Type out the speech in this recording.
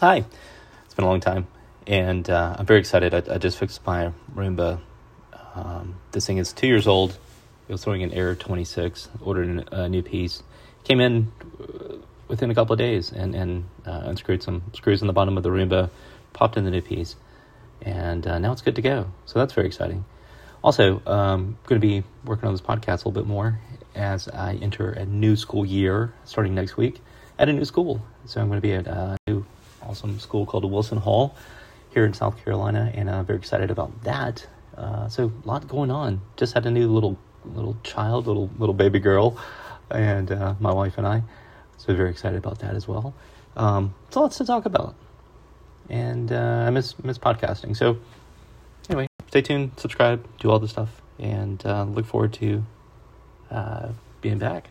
Hi, it's been a long time, and uh, I'm very excited. I, I, just fixed my Roomba. Um, this thing is two years old. It was throwing an error 26. Ordered a new piece. Came in uh, within a couple of days, and and uh, unscrewed some screws in the bottom of the Roomba, popped in the new piece, and uh, now it's good to go. So that's very exciting. Also, um, going to be working on this podcast a little bit more as I enter a new school year starting next week at a new school. So I'm going to be at a new awesome school called Wilson Hall here in South Carolina, and I'm very excited about that. Uh, so a lot going on. Just had a new little little child, little little baby girl, and uh, my wife and I. So very excited about that as well. Um, so lots to talk about, and uh, I miss miss podcasting. So anyway, stay tuned, subscribe, do all the stuff, and uh, look forward to uh, being back.